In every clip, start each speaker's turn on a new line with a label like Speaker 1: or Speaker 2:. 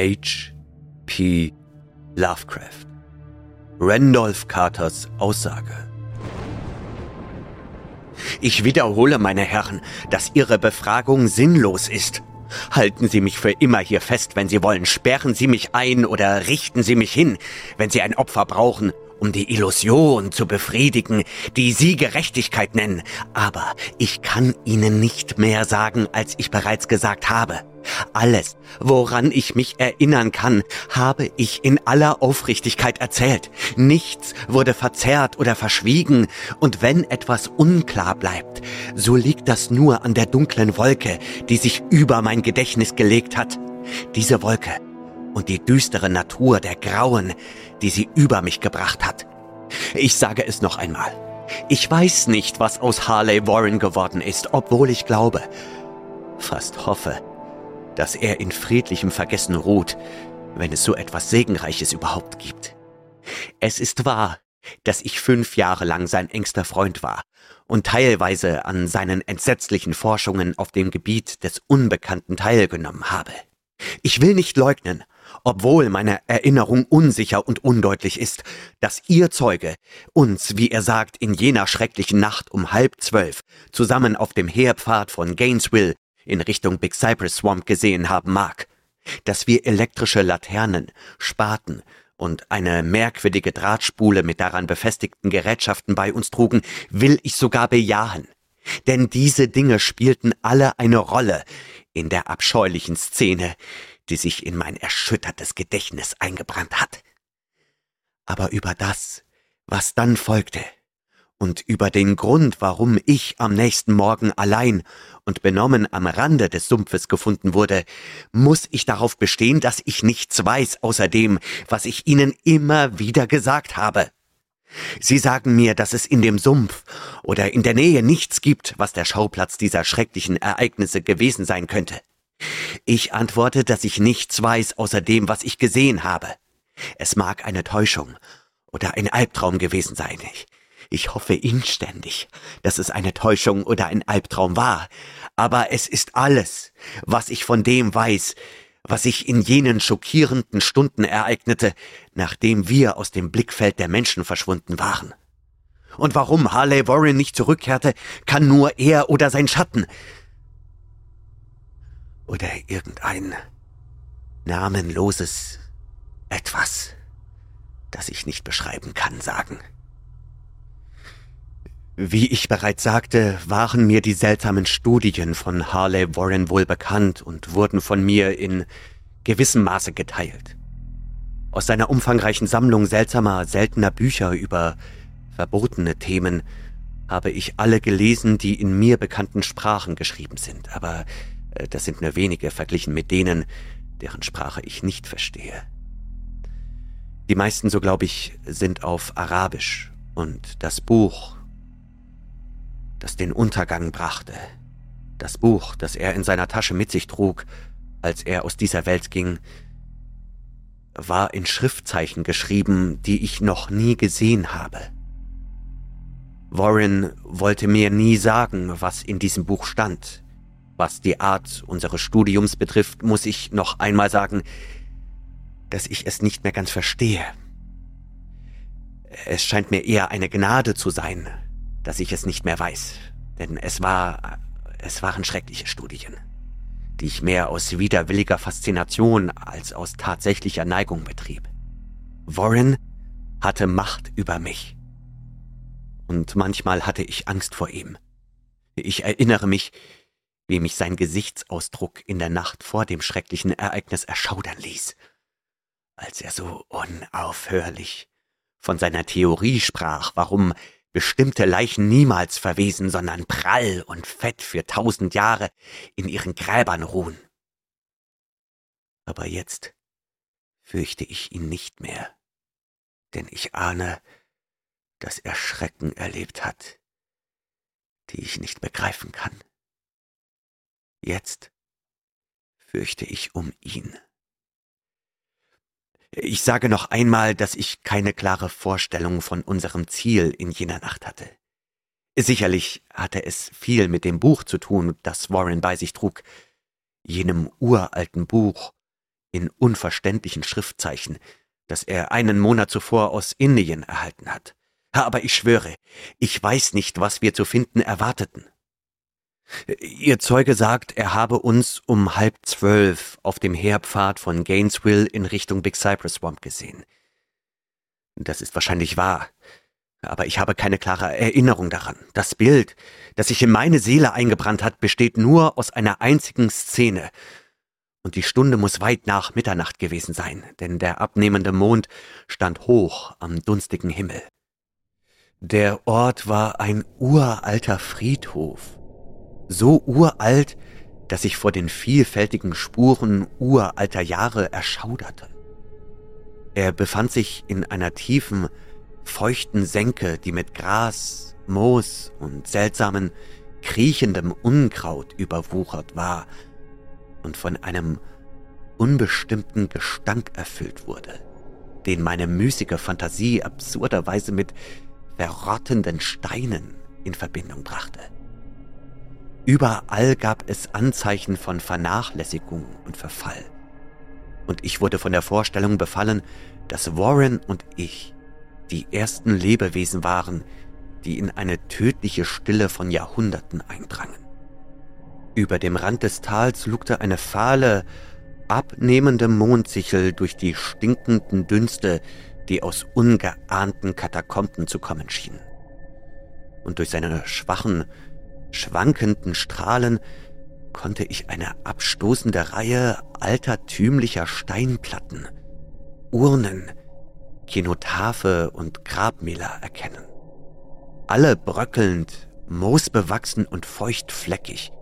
Speaker 1: H. P. Lovecraft. Randolph Carters Aussage. Ich wiederhole, meine Herren, dass Ihre Befragung sinnlos ist. Halten Sie mich für immer hier fest, wenn Sie wollen. Sperren Sie mich ein oder richten Sie mich hin, wenn Sie ein Opfer brauchen um die Illusion zu befriedigen, die Sie Gerechtigkeit nennen. Aber ich kann Ihnen nicht mehr sagen, als ich bereits gesagt habe. Alles, woran ich mich erinnern kann, habe ich in aller Aufrichtigkeit erzählt. Nichts wurde verzerrt oder verschwiegen, und wenn etwas unklar bleibt, so liegt das nur an der dunklen Wolke, die sich über mein Gedächtnis gelegt hat. Diese Wolke und die düstere Natur der Grauen, die sie über mich gebracht hat. Ich sage es noch einmal. Ich weiß nicht, was aus Harley Warren geworden ist, obwohl ich glaube, fast hoffe, dass er in friedlichem Vergessen ruht, wenn es so etwas Segenreiches überhaupt gibt. Es ist wahr, dass ich fünf Jahre lang sein engster Freund war und teilweise an seinen entsetzlichen Forschungen auf dem Gebiet des Unbekannten teilgenommen habe. Ich will nicht leugnen, obwohl meine Erinnerung unsicher und undeutlich ist, dass Ihr Zeuge uns, wie er sagt, in jener schrecklichen Nacht um halb zwölf zusammen auf dem Heerpfad von Gainesville in Richtung Big Cypress Swamp gesehen haben mag, dass wir elektrische Laternen, Spaten und eine merkwürdige Drahtspule mit daran befestigten Gerätschaften bei uns trugen, will ich sogar bejahen. Denn diese Dinge spielten alle eine Rolle in der abscheulichen Szene, die sich in mein erschüttertes Gedächtnis eingebrannt hat. Aber über das, was dann folgte, und über den Grund, warum ich am nächsten Morgen allein und benommen am Rande des Sumpfes gefunden wurde, muss ich darauf bestehen, dass ich nichts weiß außer dem, was ich Ihnen immer wieder gesagt habe. Sie sagen mir, dass es in dem Sumpf oder in der Nähe nichts gibt, was der Schauplatz dieser schrecklichen Ereignisse gewesen sein könnte. Ich antworte, dass ich nichts weiß außer dem, was ich gesehen habe. Es mag eine Täuschung oder ein Albtraum gewesen sein. Ich, hoffe inständig, dass es eine Täuschung oder ein Albtraum war, aber es ist alles, was ich von dem weiß, was sich in jenen schockierenden Stunden ereignete, nachdem wir aus dem Blickfeld der Menschen verschwunden waren. Und warum Harley Warren nicht zurückkehrte, kann nur er oder sein Schatten, oder irgendein namenloses etwas, das ich nicht beschreiben kann, sagen. Wie ich bereits sagte, waren mir die seltsamen Studien von Harley Warren wohl bekannt und wurden von mir in gewissem Maße geteilt. Aus seiner umfangreichen Sammlung seltsamer, seltener Bücher über verbotene Themen habe ich alle gelesen, die in mir bekannten Sprachen geschrieben sind, aber äh, das sind nur wenige verglichen mit denen, deren Sprache ich nicht verstehe. Die meisten, so glaube ich, sind auf Arabisch und das Buch, das den Untergang brachte, das Buch, das er in seiner Tasche mit sich trug, als er aus dieser Welt ging, war in Schriftzeichen geschrieben, die ich noch nie gesehen habe. Warren wollte mir nie sagen, was in diesem Buch stand. Was die Art unseres Studiums betrifft, muss ich noch einmal sagen, dass ich es nicht mehr ganz verstehe. Es scheint mir eher eine Gnade zu sein, dass ich es nicht mehr weiß, denn es war, es waren schreckliche Studien, die ich mehr aus widerwilliger Faszination als aus tatsächlicher Neigung betrieb. Warren hatte Macht über mich. Und manchmal hatte ich Angst vor ihm. Ich erinnere mich, wie mich sein Gesichtsausdruck in der Nacht vor dem schrecklichen Ereignis erschaudern ließ, als er so unaufhörlich von seiner Theorie sprach, warum bestimmte Leichen niemals verwesen, sondern prall und fett für tausend Jahre in ihren Gräbern ruhen. Aber jetzt fürchte ich ihn nicht mehr, denn ich ahne, dass er Schrecken erlebt hat, die ich nicht begreifen kann. Jetzt fürchte ich um ihn. Ich sage noch einmal, dass ich keine klare Vorstellung von unserem Ziel in jener Nacht hatte. Sicherlich hatte es viel mit dem Buch zu tun, das Warren bei sich trug, jenem uralten Buch, in unverständlichen Schriftzeichen, das er einen Monat zuvor aus Indien erhalten hat. Aber ich schwöre, ich weiß nicht, was wir zu finden erwarteten. Ihr Zeuge sagt, er habe uns um halb zwölf auf dem Heerpfad von Gainesville in Richtung Big Cypress Swamp gesehen. Das ist wahrscheinlich wahr, aber ich habe keine klare Erinnerung daran. Das Bild, das sich in meine Seele eingebrannt hat, besteht nur aus einer einzigen Szene, und die Stunde muss weit nach Mitternacht gewesen sein, denn der abnehmende Mond stand hoch am dunstigen Himmel. Der Ort war ein uralter Friedhof, so uralt, dass ich vor den vielfältigen Spuren uralter Jahre erschauderte. Er befand sich in einer tiefen, feuchten Senke, die mit Gras, Moos und seltsamen, kriechendem Unkraut überwuchert war, und von einem unbestimmten Gestank erfüllt wurde, den meine müßige Fantasie absurderweise mit verrottenden Steinen in Verbindung brachte. Überall gab es Anzeichen von Vernachlässigung und Verfall. Und ich wurde von der Vorstellung befallen, dass Warren und ich die ersten Lebewesen waren, die in eine tödliche Stille von Jahrhunderten eindrangen. Über dem Rand des Tals lugte eine fahle, abnehmende Mondsichel durch die stinkenden Dünste, die aus ungeahnten Katakomben zu kommen schienen. Und durch seine schwachen, schwankenden Strahlen konnte ich eine abstoßende Reihe altertümlicher Steinplatten, Urnen, Kenotaphe und Grabmäler erkennen. Alle bröckelnd, moosbewachsen und feuchtfleckig,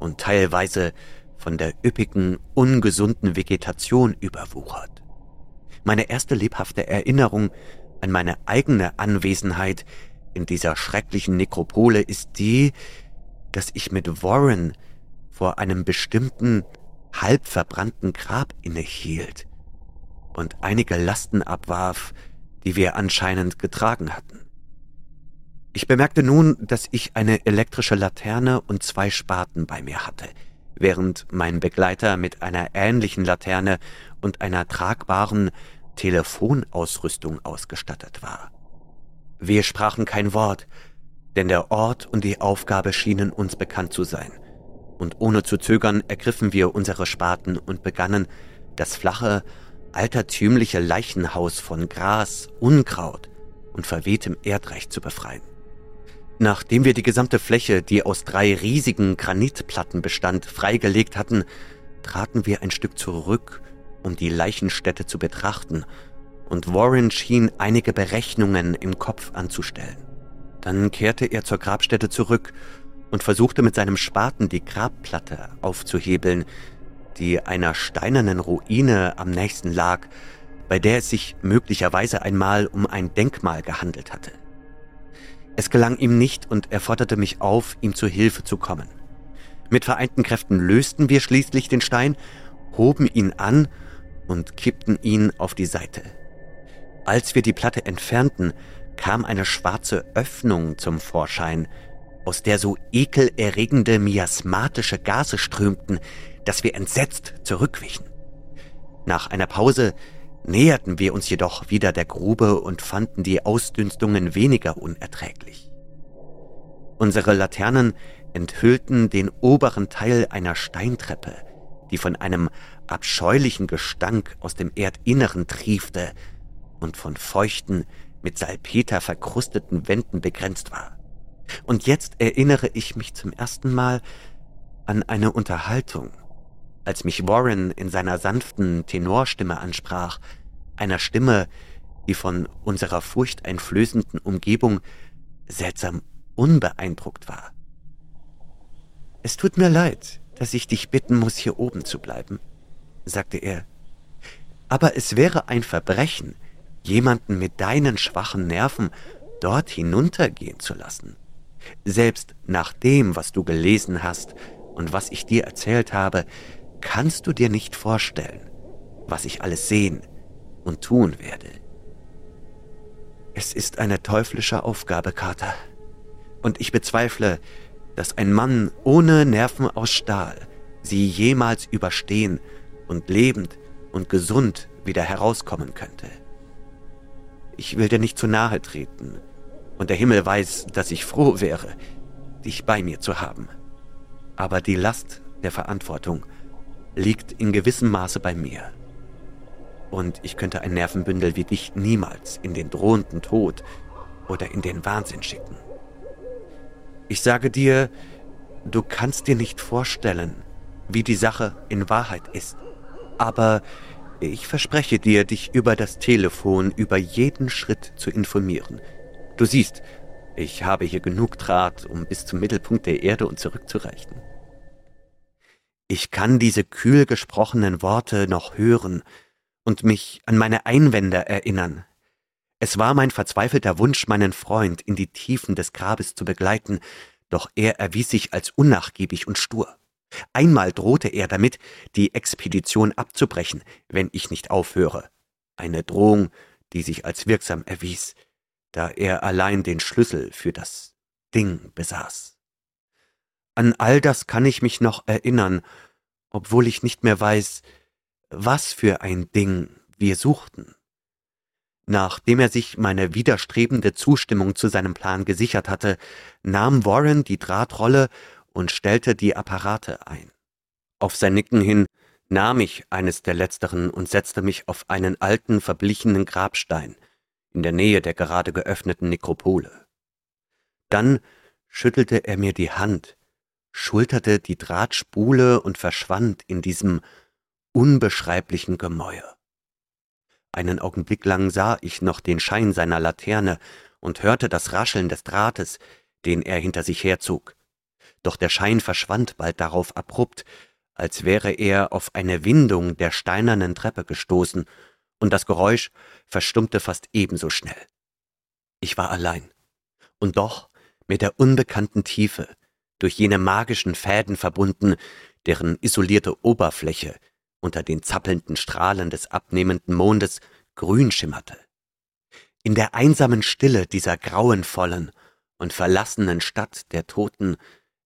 Speaker 1: und teilweise von der üppigen, ungesunden Vegetation überwuchert. Meine erste lebhafte Erinnerung an meine eigene Anwesenheit in dieser schrecklichen Nekropole ist die, dass ich mit Warren vor einem bestimmten, halb verbrannten Grab innehielt und einige Lasten abwarf, die wir anscheinend getragen hatten. Ich bemerkte nun, dass ich eine elektrische Laterne und zwei Spaten bei mir hatte, während mein Begleiter mit einer ähnlichen Laterne und einer tragbaren Telefonausrüstung ausgestattet war. Wir sprachen kein Wort, denn der Ort und die Aufgabe schienen uns bekannt zu sein, und ohne zu zögern ergriffen wir unsere Spaten und begannen, das flache, altertümliche Leichenhaus von Gras, Unkraut und verwehtem Erdreich zu befreien. Nachdem wir die gesamte Fläche, die aus drei riesigen Granitplatten bestand, freigelegt hatten, traten wir ein Stück zurück, um die Leichenstätte zu betrachten, und Warren schien einige Berechnungen im Kopf anzustellen. Dann kehrte er zur Grabstätte zurück und versuchte mit seinem Spaten die Grabplatte aufzuhebeln, die einer steinernen Ruine am nächsten lag, bei der es sich möglicherweise einmal um ein Denkmal gehandelt hatte. Es gelang ihm nicht und er forderte mich auf, ihm zu Hilfe zu kommen. Mit vereinten Kräften lösten wir schließlich den Stein, hoben ihn an und kippten ihn auf die Seite. Als wir die Platte entfernten, kam eine schwarze Öffnung zum Vorschein, aus der so ekelerregende miasmatische Gase strömten, dass wir entsetzt zurückwichen. Nach einer Pause näherten wir uns jedoch wieder der Grube und fanden die Ausdünstungen weniger unerträglich. Unsere Laternen enthüllten den oberen Teil einer Steintreppe, die von einem abscheulichen Gestank aus dem Erdinneren triefte und von feuchten, mit Salpeter verkrusteten Wänden begrenzt war. Und jetzt erinnere ich mich zum ersten Mal an eine Unterhaltung, als mich Warren in seiner sanften Tenorstimme ansprach, einer Stimme, die von unserer furchteinflößenden Umgebung seltsam unbeeindruckt war. Es tut mir leid, dass ich dich bitten muss, hier oben zu bleiben, sagte er. Aber es wäre ein Verbrechen, jemanden mit deinen schwachen Nerven dort hinuntergehen zu lassen. Selbst nach dem, was du gelesen hast und was ich dir erzählt habe, kannst du dir nicht vorstellen, was ich alles sehen und tun werde. Es ist eine teuflische Aufgabe, Carter. Und ich bezweifle, dass ein Mann ohne Nerven aus Stahl sie jemals überstehen und lebend und gesund wieder herauskommen könnte. Ich will dir nicht zu nahe treten, und der Himmel weiß, dass ich froh wäre, dich bei mir zu haben. Aber die Last der Verantwortung liegt in gewissem Maße bei mir. Und ich könnte ein Nervenbündel wie dich niemals in den drohenden Tod oder in den Wahnsinn schicken. Ich sage dir, du kannst dir nicht vorstellen, wie die Sache in Wahrheit ist. Aber ich verspreche dir, dich über das Telefon über jeden Schritt zu informieren. Du siehst, ich habe hier genug Draht, um bis zum Mittelpunkt der Erde und zurückzureichen. Ich kann diese kühl gesprochenen Worte noch hören und mich an meine Einwände erinnern. Es war mein verzweifelter Wunsch, meinen Freund in die Tiefen des Grabes zu begleiten, doch er erwies sich als unnachgiebig und stur. Einmal drohte er damit, die Expedition abzubrechen, wenn ich nicht aufhöre. Eine Drohung, die sich als wirksam erwies, da er allein den Schlüssel für das Ding besaß. An all das kann ich mich noch erinnern, obwohl ich nicht mehr weiß, was für ein Ding wir suchten. Nachdem er sich meine widerstrebende Zustimmung zu seinem Plan gesichert hatte, nahm Warren die Drahtrolle und stellte die Apparate ein. Auf sein Nicken hin nahm ich eines der letzteren und setzte mich auf einen alten, verblichenen Grabstein in der Nähe der gerade geöffneten Nekropole. Dann schüttelte er mir die Hand schulterte die Drahtspule und verschwand in diesem unbeschreiblichen Gemäuer. Einen Augenblick lang sah ich noch den Schein seiner Laterne und hörte das Rascheln des Drahtes, den er hinter sich herzog. Doch der Schein verschwand bald darauf abrupt, als wäre er auf eine Windung der steinernen Treppe gestoßen, und das Geräusch verstummte fast ebenso schnell. Ich war allein, und doch mit der unbekannten Tiefe, durch jene magischen Fäden verbunden, deren isolierte Oberfläche unter den zappelnden Strahlen des abnehmenden Mondes grün schimmerte. In der einsamen Stille dieser grauenvollen und verlassenen Stadt der Toten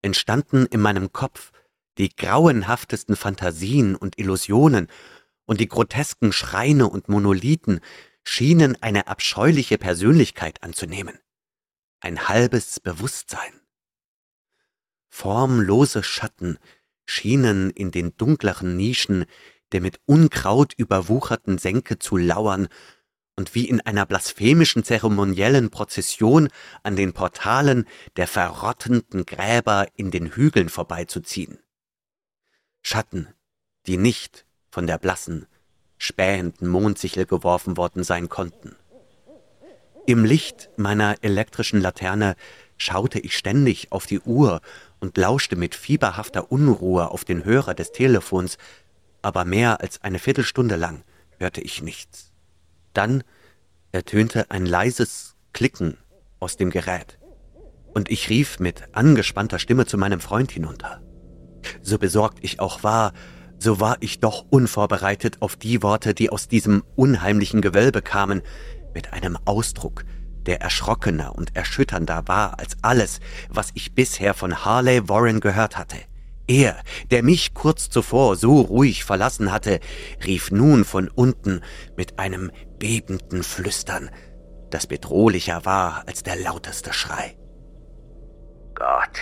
Speaker 1: entstanden in meinem Kopf die grauenhaftesten Fantasien und Illusionen, und die grotesken Schreine und Monolithen schienen eine abscheuliche Persönlichkeit anzunehmen, ein halbes Bewusstsein. Formlose Schatten schienen in den dunkleren Nischen der mit Unkraut überwucherten Senke zu lauern und wie in einer blasphemischen zeremoniellen Prozession an den Portalen der verrottenden Gräber in den Hügeln vorbeizuziehen. Schatten, die nicht von der blassen, spähenden Mondsichel geworfen worden sein konnten. Im Licht meiner elektrischen Laterne schaute ich ständig auf die Uhr und lauschte mit fieberhafter Unruhe auf den Hörer des Telefons, aber mehr als eine Viertelstunde lang hörte ich nichts. Dann ertönte ein leises Klicken aus dem Gerät, und ich rief mit angespannter Stimme zu meinem Freund hinunter. So besorgt ich auch war, so war ich doch unvorbereitet auf die Worte, die aus diesem unheimlichen Gewölbe kamen, mit einem Ausdruck, der erschrockener und erschütternder war als alles, was ich bisher von Harley Warren gehört hatte. Er, der mich kurz zuvor so ruhig verlassen hatte, rief nun von unten mit einem bebenden Flüstern, das bedrohlicher war als der lauteste Schrei.
Speaker 2: Gott,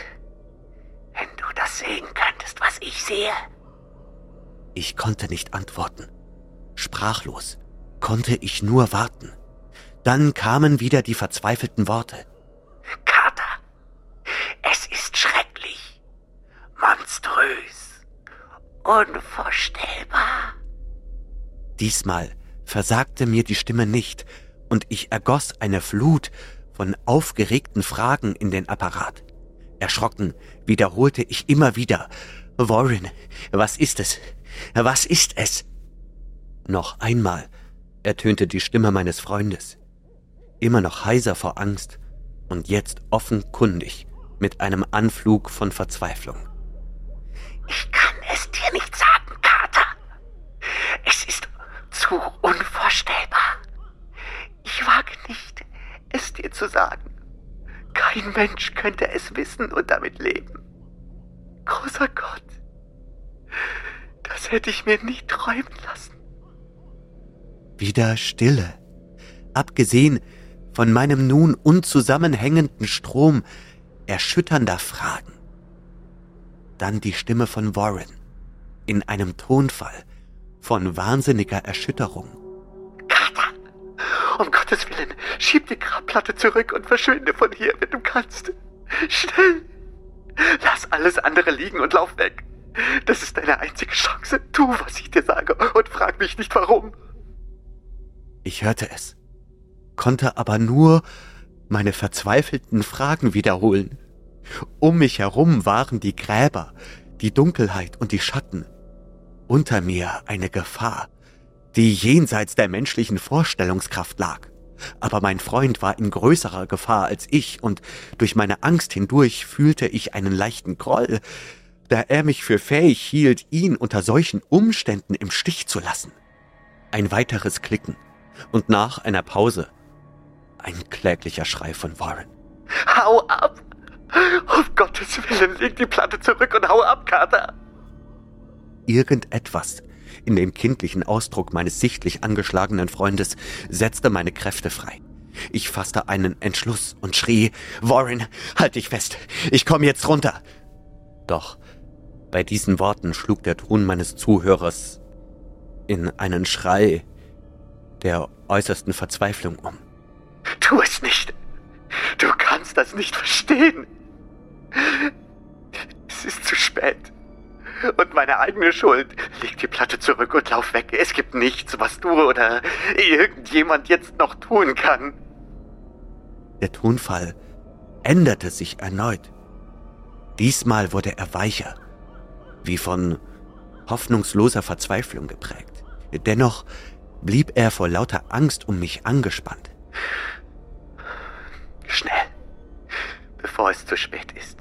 Speaker 2: wenn du das sehen könntest, was ich sehe.
Speaker 1: Ich konnte nicht antworten. Sprachlos konnte ich nur warten. Dann kamen wieder die verzweifelten Worte.
Speaker 2: Carter, es ist schrecklich, monströs, unvorstellbar.
Speaker 1: Diesmal versagte mir die Stimme nicht, und ich ergoss eine Flut von aufgeregten Fragen in den Apparat. Erschrocken wiederholte ich immer wieder Warren, was ist es? Was ist es? Noch einmal ertönte die Stimme meines Freundes immer noch heiser vor Angst und jetzt offenkundig mit einem Anflug von Verzweiflung.
Speaker 2: Ich kann es dir nicht sagen, Kater. Es ist zu unvorstellbar. Ich wage nicht, es dir zu sagen. Kein Mensch könnte es wissen und damit leben. Großer Gott, das hätte ich mir nie träumen lassen.
Speaker 1: Wieder Stille. Abgesehen von meinem nun unzusammenhängenden Strom erschütternder Fragen. Dann die Stimme von Warren in einem Tonfall von wahnsinniger Erschütterung.
Speaker 2: Carter, um Gottes Willen, schieb die Grabplatte zurück und verschwinde von hier, wenn du kannst. Schnell! Lass alles andere liegen und lauf weg. Das ist deine einzige Chance. Tu, was ich dir sage und frag mich nicht warum.
Speaker 1: Ich hörte es, konnte aber nur meine verzweifelten Fragen wiederholen. Um mich herum waren die Gräber, die Dunkelheit und die Schatten. Unter mir eine Gefahr, die jenseits der menschlichen Vorstellungskraft lag. Aber mein Freund war in größerer Gefahr als ich, und durch meine Angst hindurch fühlte ich einen leichten Groll, da er mich für fähig hielt, ihn unter solchen Umständen im Stich zu lassen. Ein weiteres Klicken, und nach einer Pause ein kläglicher Schrei von Warren.
Speaker 2: Hau ab! Um Gottes Willen, leg die Platte zurück und hau ab, Kater!
Speaker 1: Irgendetwas in dem kindlichen Ausdruck meines sichtlich angeschlagenen Freundes setzte meine Kräfte frei. Ich fasste einen Entschluss und schrie, Warren, halt dich fest, ich komme jetzt runter. Doch bei diesen Worten schlug der Ton meines Zuhörers in einen Schrei der äußersten Verzweiflung um.
Speaker 2: Tu es nicht. Du kannst das nicht verstehen. Es ist zu spät. Und meine eigene Schuld. Leg die Platte zurück und lauf weg. Es gibt nichts, was du oder irgendjemand jetzt noch tun kann.
Speaker 1: Der Tonfall änderte sich erneut. Diesmal wurde er weicher, wie von hoffnungsloser Verzweiflung geprägt. Dennoch blieb er vor lauter Angst um mich angespannt.
Speaker 2: Bevor es zu spät ist.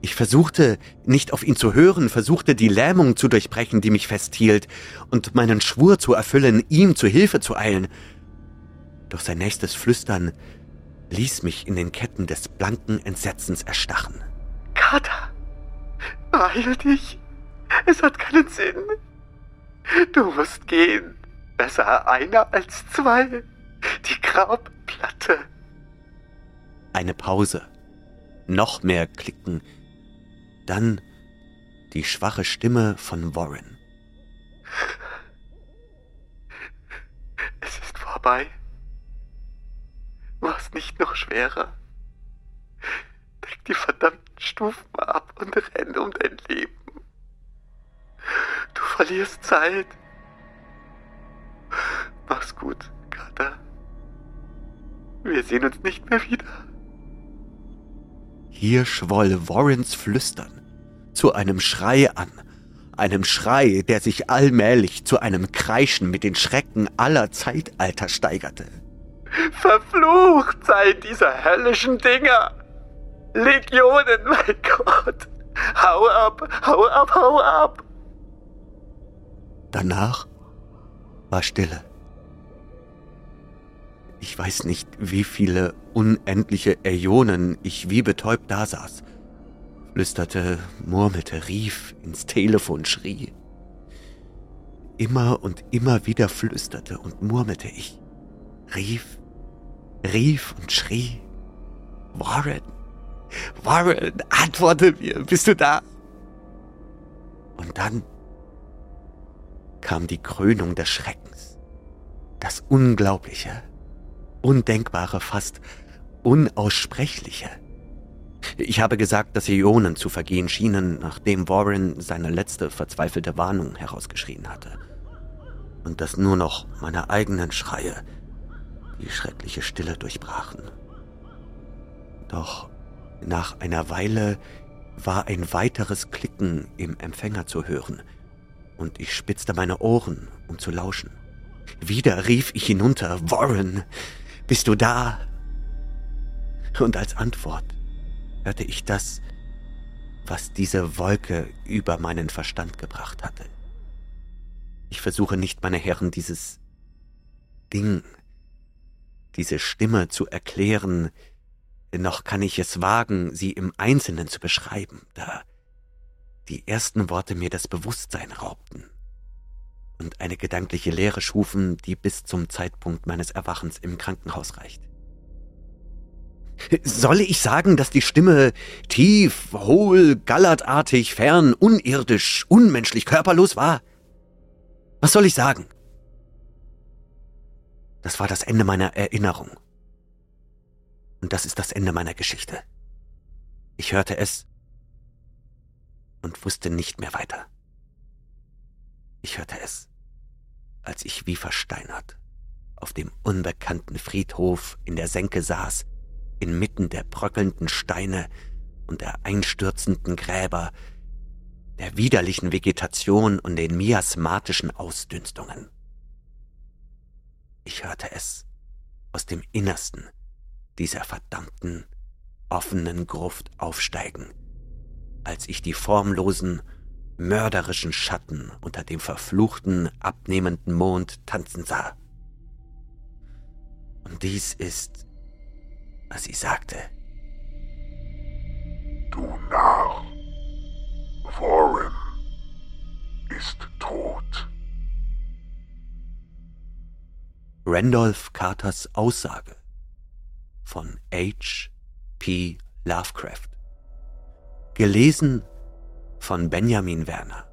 Speaker 1: Ich versuchte, nicht auf ihn zu hören, versuchte die Lähmung zu durchbrechen, die mich festhielt, und meinen Schwur zu erfüllen, ihm zu Hilfe zu eilen. Doch sein nächstes Flüstern ließ mich in den Ketten des blanken Entsetzens erstarren.
Speaker 2: Kata, beeil dich. Es hat keinen Sinn. Du musst gehen. Besser einer als zwei. Die Grabplatte.
Speaker 1: Eine Pause. Noch mehr Klicken. Dann die schwache Stimme von Warren.
Speaker 2: Es ist vorbei. Es nicht noch schwerer? Deck die verdammten Stufen ab und renn um dein Leben. Du verlierst Zeit. Mach's gut, Kata. Wir sehen uns nicht mehr wieder.
Speaker 1: Hier schwoll Warrens Flüstern zu einem Schrei an, einem Schrei, der sich allmählich zu einem Kreischen mit den Schrecken aller Zeitalter steigerte.
Speaker 2: Verflucht sei dieser höllischen Dinger! Legionen, mein Gott! Hau ab, hau ab, hau ab!
Speaker 1: Danach war Stille. Ich weiß nicht, wie viele unendliche Äonen ich wie betäubt dasaß, flüsterte, murmelte, rief, ins Telefon schrie. Immer und immer wieder flüsterte und murmelte ich, rief, rief und schrie. Warren, Warren, antworte mir, bist du da? Und dann kam die Krönung des Schreckens, das Unglaubliche, Undenkbare, fast Unaussprechliche. Ich habe gesagt, dass Ionen zu vergehen schienen, nachdem Warren seine letzte verzweifelte Warnung herausgeschrien hatte. Und dass nur noch meine eigenen Schreie die schreckliche Stille durchbrachen. Doch nach einer Weile war ein weiteres Klicken im Empfänger zu hören, und ich spitzte meine Ohren, um zu lauschen. Wieder rief ich hinunter, Warren, bist du da? Und als Antwort hörte ich das, was diese Wolke über meinen Verstand gebracht hatte. Ich versuche nicht, meine Herren, dieses Ding, diese Stimme zu erklären, noch kann ich es wagen, sie im Einzelnen zu beschreiben, da die ersten Worte mir das Bewusstsein raubten. und eine gedankliche Leere schufen, die bis zum Zeitpunkt meines Erwachens im Krankenhaus reicht. Solle ich sagen, dass die Stimme tief, hohl, gallertartig, fern, unirdisch, unmenschlich, körperlos war? Was soll ich sagen? Das war das Ende meiner Erinnerung. Und das ist das Ende meiner Geschichte. Ich hörte es und wusste nicht mehr weiter. Ich hörte es, als ich wie versteinert auf dem unbekannten Friedhof in der Senke saß, inmitten der bröckelnden Steine und der einstürzenden Gräber, der widerlichen Vegetation und den miasmatischen Ausdünstungen. Ich hörte es aus dem Innersten dieser verdammten, offenen Gruft aufsteigen, als ich die formlosen, mörderischen Schatten unter dem verfluchten, abnehmenden Mond tanzen sah. Und dies ist was sie sagte.
Speaker 3: Du Narr, Warren ist tot.
Speaker 1: Randolph Carters Aussage von H. P. Lovecraft. Gelesen von Benjamin Werner.